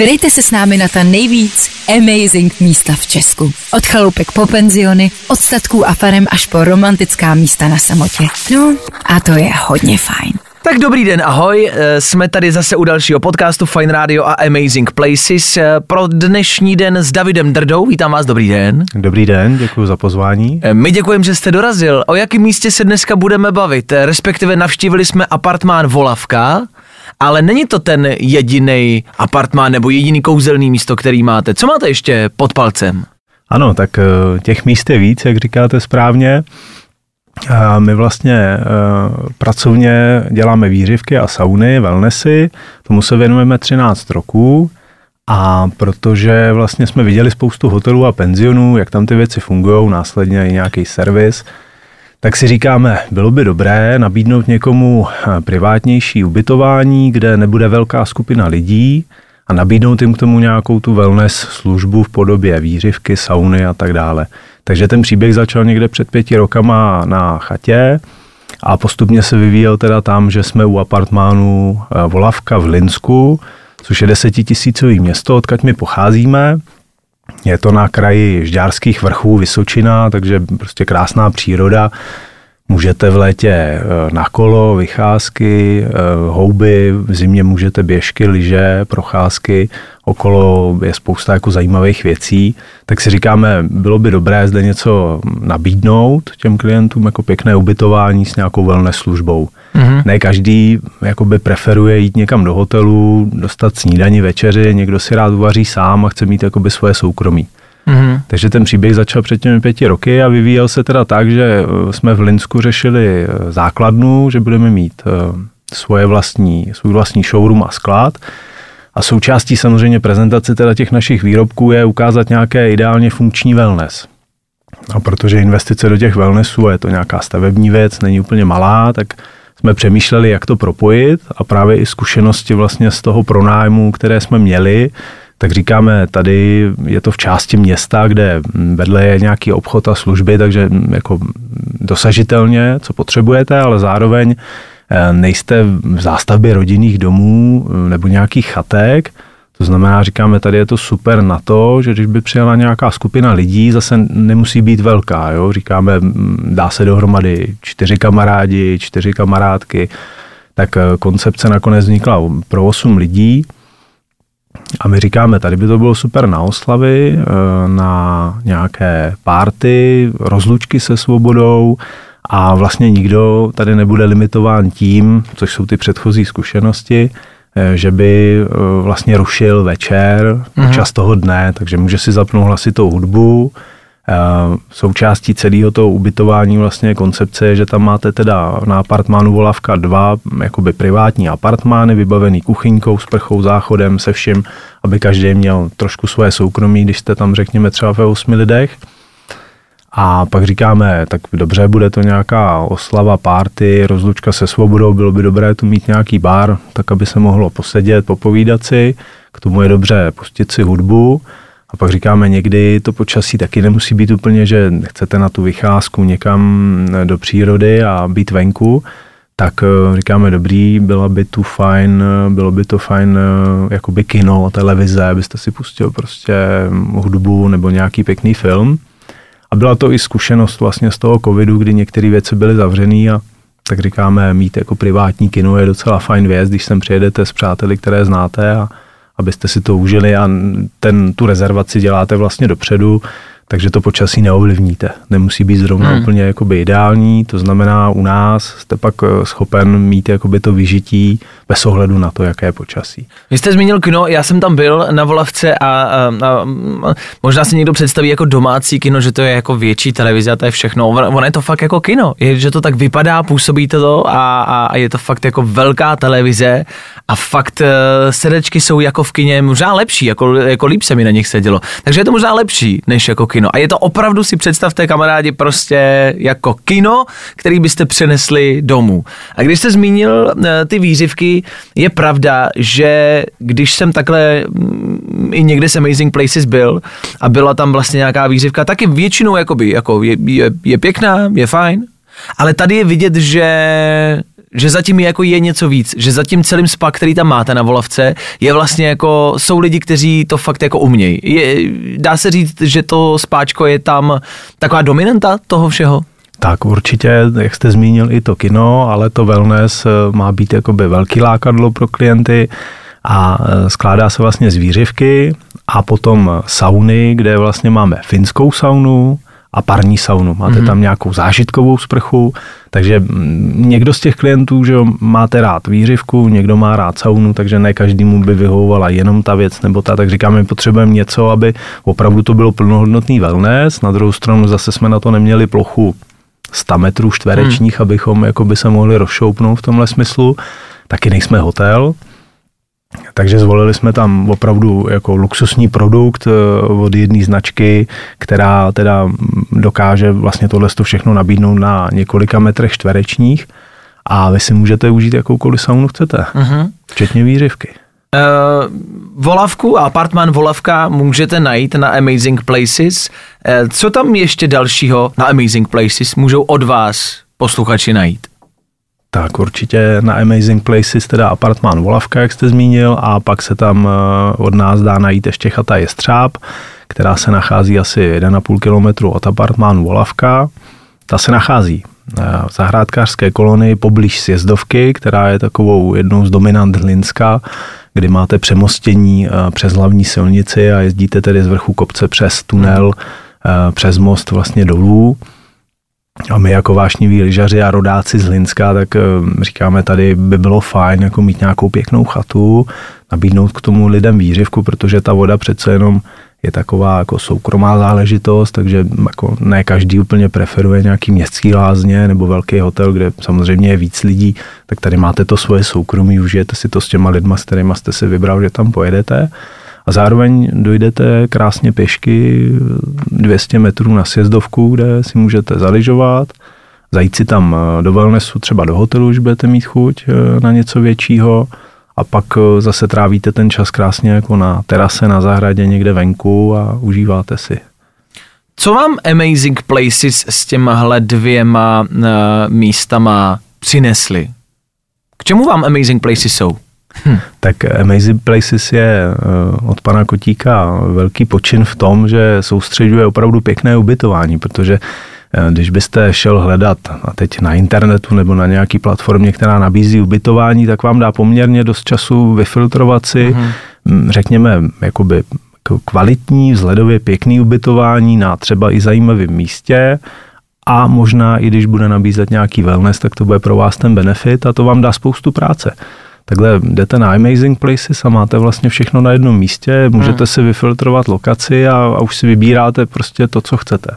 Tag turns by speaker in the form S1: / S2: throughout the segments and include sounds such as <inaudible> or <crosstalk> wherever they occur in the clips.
S1: Vydejte se s námi na ta nejvíc amazing místa v Česku. Od chaloupek po penziony, od statků a farem až po romantická místa na samotě. No a to je hodně fajn.
S2: Tak dobrý den, ahoj, eh, jsme tady zase u dalšího podcastu Fine Radio a Amazing Places eh, pro dnešní den s Davidem Drdou. Vítám vás, dobrý den.
S3: Dobrý den, děkuji za pozvání.
S2: Eh, My děkujeme, že jste dorazil. O jakém místě se dneska budeme bavit? Respektive navštívili jsme apartmán Volavka, ale není to ten jediný apartmán nebo jediný kouzelný místo, který máte. Co máte ještě pod palcem?
S3: Ano, tak eh, těch míst je víc, jak říkáte správně. My vlastně eh, pracovně děláme výřivky a sauny, wellnessy, tomu se věnujeme 13 roků a protože vlastně jsme viděli spoustu hotelů a penzionů, jak tam ty věci fungují, následně i nějaký servis, tak si říkáme, bylo by dobré nabídnout někomu eh, privátnější ubytování, kde nebude velká skupina lidí a nabídnout jim k tomu nějakou tu wellness službu v podobě výřivky, sauny a tak dále. Takže ten příběh začal někde před pěti rokama na chatě a postupně se vyvíjel teda tam, že jsme u apartmánu eh, Volavka v Linsku, což je desetitisícový město, odkud my pocházíme. Je to na kraji Žďárských vrchů Vysočina, takže prostě krásná příroda. Můžete v létě eh, na kolo, vycházky, eh, houby, v zimě můžete běžky, lyže, procházky, okolo je spousta jako zajímavých věcí, tak si říkáme, bylo by dobré zde něco nabídnout těm klientům, jako pěkné ubytování s nějakou wellness službou. Mm-hmm. Ne každý jakoby preferuje jít někam do hotelu, dostat snídani, večeři, někdo si rád uvaří sám a chce mít jakoby svoje soukromí. Mm-hmm. Takže ten příběh začal před těmi pěti roky a vyvíjel se teda tak, že eh, jsme v Linsku řešili eh, základnu, že budeme mít eh, svoje vlastní, svůj vlastní showroom a sklad. A součástí samozřejmě prezentace teda těch našich výrobků je ukázat nějaké ideálně funkční wellness. A protože investice do těch wellnessů, je to nějaká stavební věc, není úplně malá, tak jsme přemýšleli, jak to propojit a právě i zkušenosti vlastně z toho pronájmu, které jsme měli, tak říkáme, tady je to v části města, kde vedle je nějaký obchod a služby, takže jako dosažitelně, co potřebujete, ale zároveň eh, nejste v zástavbě rodinných domů eh, nebo nějakých chatek, to znamená, říkáme, tady je to super na to, že když by přijela nějaká skupina lidí, zase nemusí být velká. Jo? Říkáme, dá se dohromady čtyři kamarádi, čtyři kamarádky, tak eh, koncepce nakonec vznikla pro osm lidí. A my říkáme, tady by to bylo super na oslavy, na nějaké párty, rozlučky se svobodou a vlastně nikdo tady nebude limitován tím, což jsou ty předchozí zkušenosti, že by vlastně rušil večer, mm-hmm. čas toho dne, takže může si zapnout hlasitou hudbu, Součástí celého toho ubytování vlastně koncepce je, že tam máte teda na apartmánu Volavka dva jakoby privátní apartmány vybavený kuchyňkou, sprchou, záchodem, se vším, aby každý měl trošku svoje soukromí, když jste tam řekněme třeba ve osmi lidech. A pak říkáme, tak dobře, bude to nějaká oslava, párty, rozlučka se svobodou, bylo by dobré tu mít nějaký bar, tak aby se mohlo posedět, popovídat si, k tomu je dobře pustit si hudbu a pak říkáme, někdy to počasí taky nemusí být úplně, že chcete na tu vycházku někam do přírody a být venku, tak eh, říkáme, dobrý, byla by tu fajn, bylo by to fajn eh, jakoby kino, televize, abyste si pustil prostě hudbu nebo nějaký pěkný film. A byla to i zkušenost vlastně z toho covidu, kdy některé věci byly zavřené a tak říkáme, mít jako privátní kino je docela fajn věc, když sem přijedete s přáteli, které znáte a abyste si to užili a ten, tu rezervaci děláte vlastně dopředu, takže to počasí neovlivníte. Nemusí být zrovna hmm. úplně jakoby ideální, to znamená u nás jste pak eh, schopen mít jakoby to vyžití bez ohledu na to, jaké je počasí.
S2: Vy jste zmínil kino, já jsem tam byl na Volavce a, a, a možná si někdo představí jako domácí kino, že to je jako větší televize a to je všechno. Ono je to fakt jako kino, je, že to tak vypadá, působí to a, a, a je to fakt jako velká televize a fakt uh, sedečky jsou jako v kině možná lepší, jako, jako líp se mi na nich sedělo. Takže je to možná lepší než jako kino. A je to opravdu si představte, kamarádi, prostě jako kino, který byste přenesli domů. A když jste zmínil uh, ty výřivky, je pravda, že když jsem takhle mm, i někde s Amazing Places byl a byla tam vlastně nějaká výřivka, taky většinou jakoby, jako je, je, je pěkná, je fajn, ale tady je vidět, že že zatím je jako je něco víc, že zatím celým spa, který tam máte na Volavce, je vlastně jako, jsou lidi, kteří to fakt jako umějí. Je, dá se říct, že to spáčko je tam taková dominanta toho všeho?
S3: Tak určitě, jak jste zmínil, i to kino, ale to wellness eh, má být jakoby velký lákadlo pro klienty a eh, skládá se vlastně z výřivky a potom sauny, kde vlastně máme finskou saunu, a parní saunu. Máte mm-hmm. tam nějakou zážitkovou sprchu, takže mm, někdo z těch klientů, že máte rád výřivku, někdo má rád saunu, takže ne každému by vyhovovala jenom ta věc nebo ta, tak říkáme, potřebujeme něco, aby opravdu to bylo plnohodnotný wellness, na druhou stranu zase jsme na to neměli plochu 100 metrů čtverečních, hmm. abychom jakoby se mohli rozšoupnout v tomhle smyslu. Taky nejsme hotel, takže zvolili jsme tam opravdu jako luxusní produkt eh, od jedné značky, která teda dokáže vlastně tohle všechno nabídnout na několika metrech čtverečních a vy si můžete užít jakoukoliv saunu chcete, uh-huh. včetně výřivky.
S2: Uh, volavku a apartmán Volavka můžete najít na Amazing Places. Uh, co tam ještě dalšího na Amazing Places můžou od vás posluchači najít?
S3: Tak určitě na Amazing Places, teda apartmán Volavka, jak jste zmínil, a pak se tam eh, od nás dá najít ještě chata Jestřáb, která se nachází asi 1,5 km od apartmánu Volavka. Ta se nachází eh, v zahrádkářské kolonii poblíž Sjezdovky, která je takovou jednou z dominant Hlinska, kdy máte přemostění eh, přes hlavní silnici a jezdíte tedy z vrchu kopce přes tunel, přes most vlastně dolů. A my jako vášniví lyžaři a rodáci z Hlinska, tak eh, říkáme, tady by bylo fajn jako mít nějakou pěknou chatu, nabídnout k tomu lidem výřivku, protože ta voda přece jenom je taková jako soukromá záležitost, takže jako ne každý úplně preferuje nějaký městský lázně nebo velký hotel, kde samozřejmě je víc lidí, tak tady máte to svoje soukromí, užijete si to s těma lidma, s kterými jste si vybral, že tam pojedete a zároveň dojdete krásně pěšky 200 metrů na sjezdovku, kde si můžete zaližovat, zajít si tam eh, do wellnessu, třeba do hotelu, už budete mít chuť eh, na něco většího a pak eh, zase trávíte ten čas krásně jako na terase, na zahradě někde venku a užíváte si.
S2: Co vám Amazing Places s těmahle dvěma uh, místama přinesli? K čemu vám Amazing Places jsou?
S3: Hm. Tak Amazing Places je eh, od pana Kotíka velký počin v tom, že soustředuje opravdu pěkné ubytování, protože eh, když byste šel hledat a teď na internetu nebo na nějaký platformě, která nabízí ubytování, tak vám dá poměrně dost času vyfiltrovat si, uh-huh. řekněme, jakoby kvalitní, vzhledově pěkný ubytování na třeba i zajímavém místě a možná i když bude nabízet nějaký wellness, tak to bude pro vás ten benefit a to vám dá spoustu práce. Takhle jdete na Amazing Places a máte vlastně všechno na jednom místě, můžete hmm. si vyfiltrovat lokaci a, a už si vybíráte prostě to, co chcete.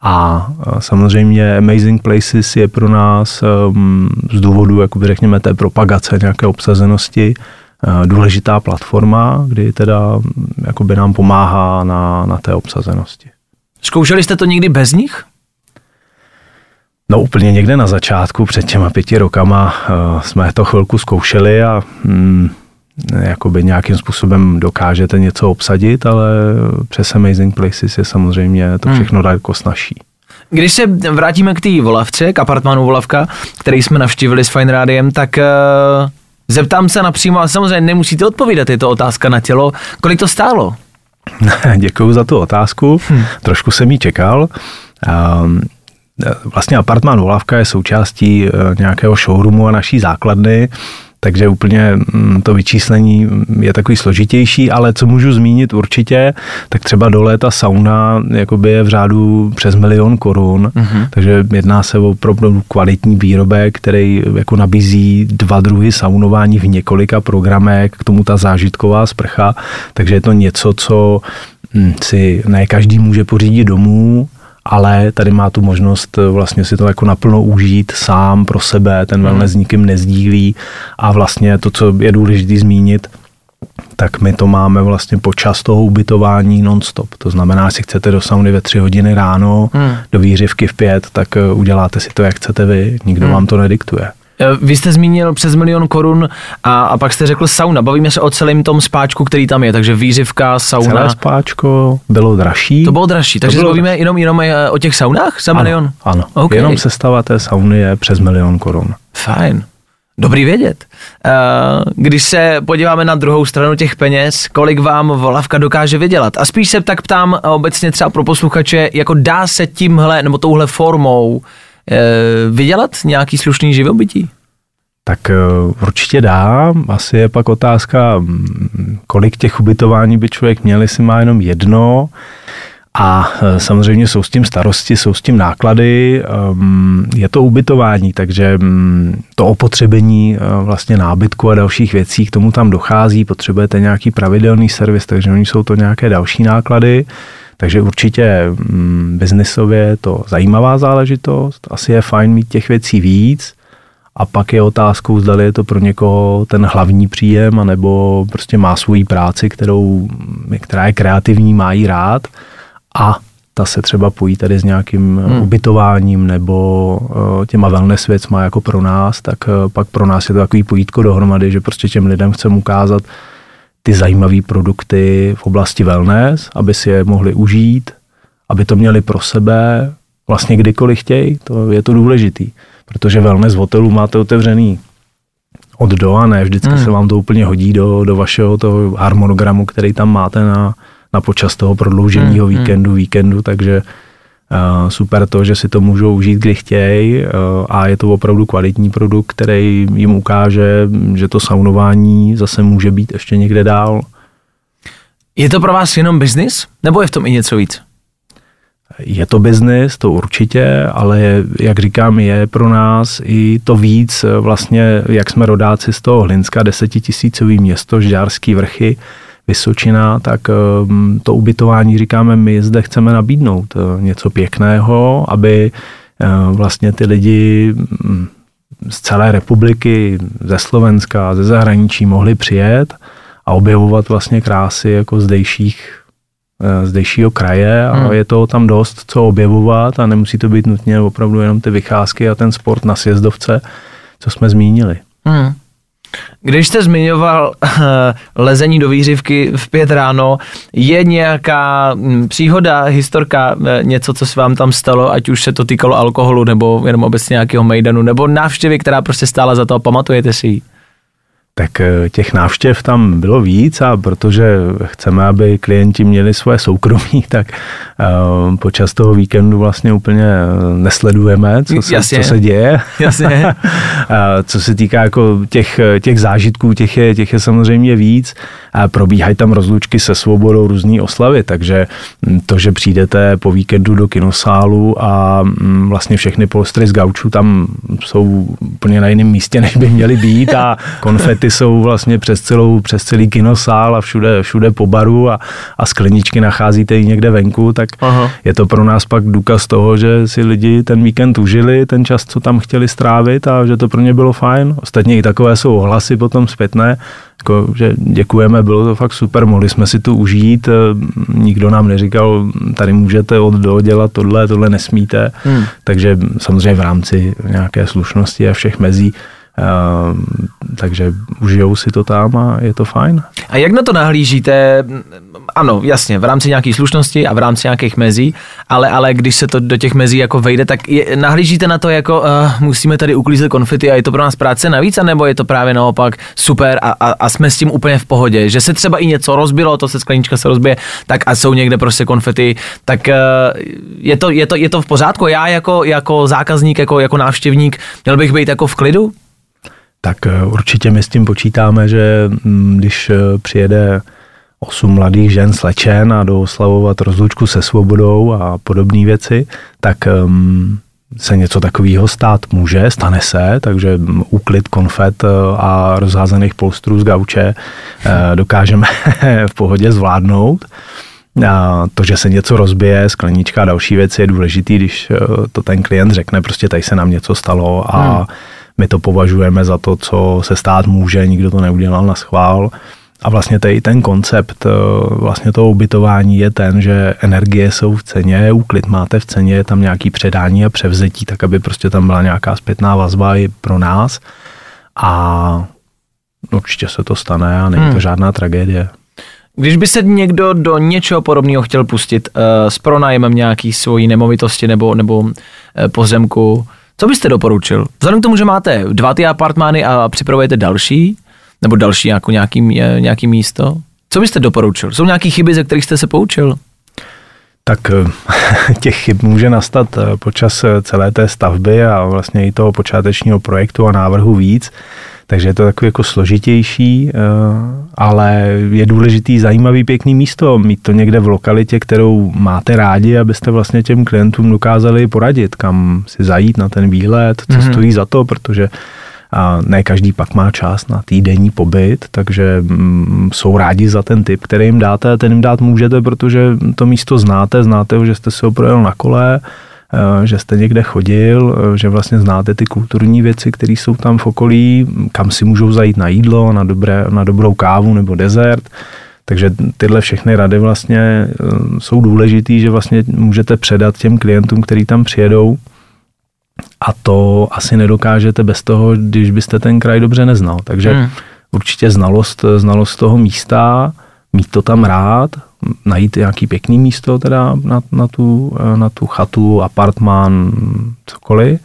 S3: A samozřejmě Amazing Places je pro nás um, z důvodu, jakoby řekněme, té propagace nějaké obsazenosti uh, důležitá platforma, kdy teda jakoby nám pomáhá na, na té obsazenosti.
S2: Zkoušeli jste to někdy bez nich?
S3: No úplně někde na začátku, před těma pěti rokama, uh, jsme to chvilku zkoušeli a mm, jakoby nějakým způsobem dokážete něco obsadit, ale přes Amazing Places je samozřejmě to hmm. všechno hmm. daleko snažší.
S2: Když se vrátíme k té Volavce, k apartmánu Volavka, který jsme navštívili s Fine Rádiem, tak uh, zeptám se napřímo, ale samozřejmě nemusíte odpovídat, je to otázka na tělo. Kolik to stálo? <laughs>
S3: Děkuji za tu otázku, hmm. trošku jsem ji čekal. Um, Vlastně apartmán Volavka je součástí eh, nějakého showroomu a naší základny, takže úplně mm, to vyčíslení je takový složitější, ale co můžu zmínit určitě, tak třeba dole ta sauna jakoby je v řádu přes milion korun, uh-huh. takže jedná se o opravdu kvalitní výrobek, který jako nabízí dva druhy saunování v několika programech, k tomu ta zážitková sprcha, takže je to něco, co mm, si ne každý může pořídit domů, ale tady má tu možnost eh, vlastně si to jako naplno užít sám pro sebe, ten wellness hmm. nikým nezdílí a vlastně to, co je důležité zmínit, tak my to máme vlastně počas toho ubytování non-stop. To znamená, jestli chcete do sauny ve tři hodiny ráno, hmm. do výřivky v pět, tak eh, uděláte si to, jak chcete vy, nikdo hmm. vám to nediktuje.
S2: Eh, vy jste zmínil přes milion korun a, a pak jste řekl sauna. Bavíme se o celém tom spáčku, který tam je, takže výřivka, sauna.
S3: Celé spáčko bylo dražší.
S2: To bylo dražší, takže bylo... bavíme jenom, jenom o těch saunách za
S3: ano,
S2: milion?
S3: Ano, okay. jenom sestava té sauny je přes milion korun.
S2: Fajn. Dobrý vědět. Eh, když se podíváme na druhou stranu těch peněz, kolik vám volavka dokáže vydělat? A spíš se tak ptám obecně třeba pro posluchače, jako dá se tímhle nebo touhle formou eh, vydělat nějaký slušný živobytí?
S3: Tak eh, určitě dá. Asi je pak otázka, mm, kolik těch ubytování by člověk měl, jestli má jenom jedno. A e, samozřejmě jsou s tím starosti, jsou s tím náklady, ehm, je to ubytování, takže mm, to opotřebení vlastně nábytku a dalších věcí, k tomu tam dochází, potřebujete nějaký pravidelný servis, takže oni jsou to nějaké další náklady. Takže určitě mm, biznisově je to zajímavá záležitost, asi je fajn mít těch věcí víc, a pak je otázkou, zda je to pro někoho ten hlavní příjem, anebo prostě má svoji práci, kterou, která je kreativní, má jí rád a ta se třeba pojí tady s nějakým hmm. ubytováním nebo uh, těma wellness věcma jako pro nás, tak uh, pak pro nás je to takový pojítko dohromady, že prostě těm lidem chceme ukázat ty zajímavé produkty v oblasti wellness, aby si je mohli užít, aby to měli pro sebe vlastně kdykoliv chtějí, to je to důležitý, protože wellness v hotelu máte otevřený od do a ne vždycky hmm. se vám to úplně hodí do, do vašeho toho harmonogramu, který tam máte na, na počas toho prodlouženého hmm, hmm, víkendu, víkendu, takže super to, že si to můžou užít, kdy chtějí uh, a je to opravdu kvalitní produkt, který jim ukáže, že to saunování zase může být ještě někde dál.
S2: Je to pro vás jenom biznis, nebo je v tom i něco víc?
S3: Je to biznis, to určitě, ale jak říkám, je pro nás i to víc, vlastně, jak jsme rodáci z toho Hlinska, desetitisícový město, Žďárský vrchy, Vysočina, tak ehm, to ubytování říkáme, my zde chceme nabídnout eh, něco pěkného, aby eh, vlastně ty lidi mm, z celé republiky, ze Slovenska, ze zahraničí mohli přijet a objevovat vlastně krásy jako zdejších eh, zdejšího kraje a hmm. je to tam dost, co objevovat a nemusí to být nutně opravdu jenom ty vycházky a ten sport na sjezdovce, co jsme zmínili. Hmm.
S2: Když jste zmiňoval uh, lezení do výřivky v pět ráno, je nějaká hm, příhoda, historka, uh, něco, co se vám tam stalo, ať už se to týkalo alkoholu, nebo jenom obecně nějakého mejdanu, nebo návštěvy, která prostě stála za to a pamatujete si ji?
S3: Tak eh, těch návštěv tam bylo víc a protože chceme, aby klienti měli svoje soukromí, <laughs> tak uh, počas toho víkendu vlastně úplně eh, nesledujeme, co se, Jasně. co se děje. <laughs> Jasně. <laughs> co se týká jako těch, těch zážitků, těch je, těch je samozřejmě víc. A probíhají tam rozlučky se svobodou různý oslavy, takže hm, to, že přijdete po víkendu do kinosálu a hm, vlastně všechny polstry z gaučů tam jsou úplně na jiném místě, než by měly být a konfety ty jsou vlastně přes, celou, přes celý kinosál a všude, všude po baru a, a skleničky nacházíte i někde venku, tak Aha. je to pro nás pak důkaz toho, že si lidi ten víkend užili, ten čas, co tam chtěli strávit a že to pro ně bylo fajn. Ostatně i takové jsou ohlasy potom zpětné, jako, že děkujeme, bylo to fakt super, mohli jsme si tu užít, nikdo nám neříkal, tady můžete od do dělat tohle, tohle nesmíte, hmm. takže samozřejmě v rámci nějaké slušnosti a všech mezí takže užijou si to tam a je to fajn.
S2: A jak na to nahlížíte? Ano, jasně, v rámci nějaké slušnosti a v rámci nějakých mezí, ale, ale když se to do těch mezí jako vejde, tak je, nahlížíte na to jako uh, musíme tady uklízet konfety a je to pro nás práce navíc, anebo je to právě naopak super a, a, a jsme s tím úplně v pohodě, že se třeba i něco rozbilo, to se sklenička se rozbije, tak a jsou někde prostě konfety, tak uh, je, to, je, to, je to v pořádku. Já jako, jako zákazník, jako, jako návštěvník, měl bych být jako v klidu?
S3: Tak eh, určitě my s tím počítáme, že mm, když eh, přijede osm mladých žen slečen a jdou oslavovat rozlučku se svobodou a podobné věci, tak um, se něco takového stát může, stane se, takže mm, úklid konfet eh, a rozházených polstrů z gauče dokážeme <laughs> v pohodě zvládnout. A to, že se něco rozbije, sklenička a další věci je důležitý, když to ten klient řekne, prostě tady se nám něco stalo a hmm my to považujeme za to, co se stát může, nikdo to neudělal na schvál. A vlastně tady ten koncept eh, vlastně toho ubytování je ten, že energie jsou v ceně, úklid máte v ceně, je tam nějaký předání a převzetí, tak aby prostě tam byla nějaká zpětná vazba i pro nás. A určitě se to stane a není to hmm. žádná tragédie.
S2: Když by se někdo do něčeho podobného chtěl pustit uh, s pronájemem nějaký svojí nemovitosti nebo, nebo uh, pozemku, Co byste doporučil? Vzhledem k tomu, že máte dva ty apartmány a připravujete další, nebo další jako nějaký, nějaký místo, co byste doporučil? Jsou nějaké chyby, ze kterých jste se poučil?
S3: Tak eh, <laughs> těch chyb může nastat eh, počas eh, celé té stavby a vlastně i toho počátečního projektu a návrhu víc. Takže je to takový jako složitější, ale je důležitý zajímavý pěkný místo, mít to někde v lokalitě, kterou máte rádi, abyste vlastně těm klientům dokázali poradit, kam si zajít na ten výlet, co mm-hmm. stojí za to, protože a ne každý pak má čas na týdenní pobyt, takže mm, jsou rádi za ten typ, který jim dáte, ten jim dát můžete, protože to místo znáte, znáte ho, že jste se ho projel na kole, eh, že jste někde chodil, eh, že vlastně znáte ty kulturní věci, které jsou tam v okolí, kam si můžou zajít na jídlo, na, dobré, na dobrou kávu nebo dezert. Takže tyhle všechny rady vlastně eh, jsou důležitý, že vlastně můžete předat těm klientům, kteří tam přijedou, a to asi nedokážete bez toho, když byste ten kraj dobře neznal. Takže hmm. určitě znalost, znalost toho místa, mít to tam rád, najít nějaký pěkný místo teda na, na, tu, na tu chatu, apartmán, cokoliv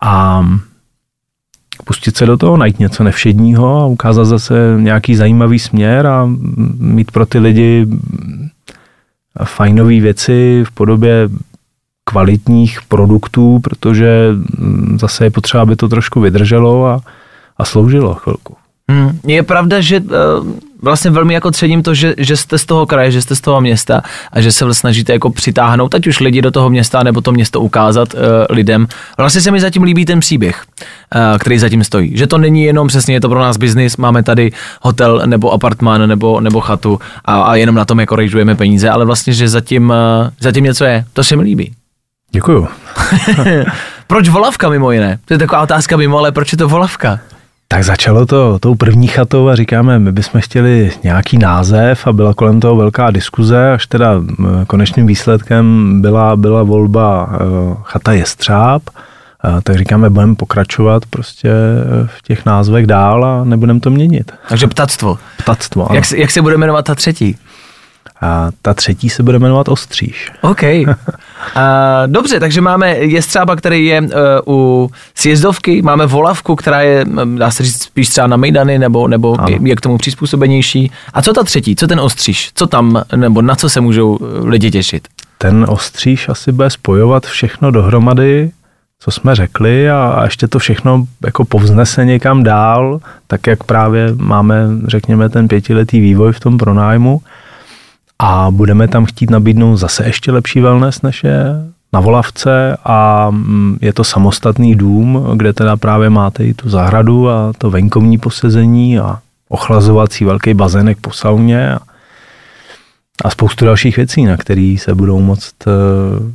S3: a pustit se do toho, najít něco nevšedního a ukázat zase nějaký zajímavý směr a mít pro ty lidi fajnové věci v podobě kvalitních produktů, protože mm, zase je potřeba, aby to trošku vydrželo a, a sloužilo chvilku.
S2: Hmm, je pravda, že uh, vlastně velmi jako cením to, že, že jste z toho kraje, že jste z toho města a že se vlastně snažíte jako přitáhnout ať už lidi do toho města, nebo to město ukázat uh, lidem. Vlastně se mi zatím líbí ten příběh, uh, který zatím stojí. Že to není jenom přesně, je to pro nás biznis, máme tady hotel nebo apartmán nebo, nebo chatu a, a jenom na tom jako rejžujeme peníze, ale vlastně, že zatím, uh, zatím něco je. To se mi líbí.
S3: Děkuju. <laughs>
S2: proč volavka mimo jiné? To je taková otázka mimo, ale proč je to volavka?
S3: Tak začalo to tou první chatou a říkáme, my bychom chtěli nějaký název a byla kolem toho velká diskuze, až teda konečným výsledkem byla, byla volba e, chata Jestřáb, tak říkáme, budeme pokračovat prostě v těch názvech dál a nebudeme to měnit.
S2: Takže ptactvo.
S3: Ptactvo,
S2: ano. Jak, jak se bude jmenovat ta třetí?
S3: A ta třetí se bude jmenovat Ostříž.
S2: OK. <laughs> A, dobře, takže máme Jestřába, který je uh, u sjezdovky, máme Volavku, která je, dá se říct, spíš třeba na Mejdany, nebo, nebo je, je k tomu přizpůsobenější. A co ta třetí, co ten Ostříž? Co tam, nebo na co se můžou e, lidi těšit?
S3: Ten Ostříž asi bude spojovat všechno dohromady, co jsme řekli a, a ještě to všechno jako povznese někam dál, tak jak právě máme, řekněme, ten pětiletý vývoj v tom pronájmu a budeme tam chtít nabídnout zase ještě lepší wellness, než je na Volavce. A mm, je to samostatný dům, kde teda právě máte i tu zahradu a to venkovní posezení a ochlazovací velký bazének po sauně a, a spoustu dalších věcí, na které se budou moct uh,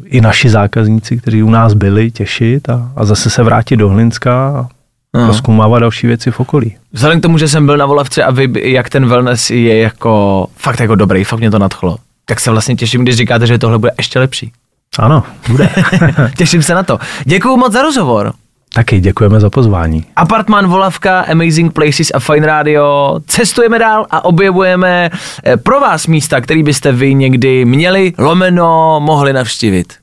S3: i naši zákazníci, kteří u nás byli, těšit a, a zase se vrátit do Hlinska a no. další věci v okolí.
S2: Vzhledem k tomu, že jsem byl na Volavce a vy, jak ten wellness je jako fakt jako dobrý, fakt mě to nadchlo, tak se vlastně těším, když říkáte, že tohle bude ještě lepší.
S3: Ano, bude. <laughs>
S2: těším se na to. Děkuji moc za rozhovor.
S3: Taky děkujeme za pozvání.
S2: Apartman Volavka, Amazing Places a Fine Radio. Cestujeme dál a objevujeme eh, pro vás místa, které byste vy někdy měli, lomeno, mohli navštívit.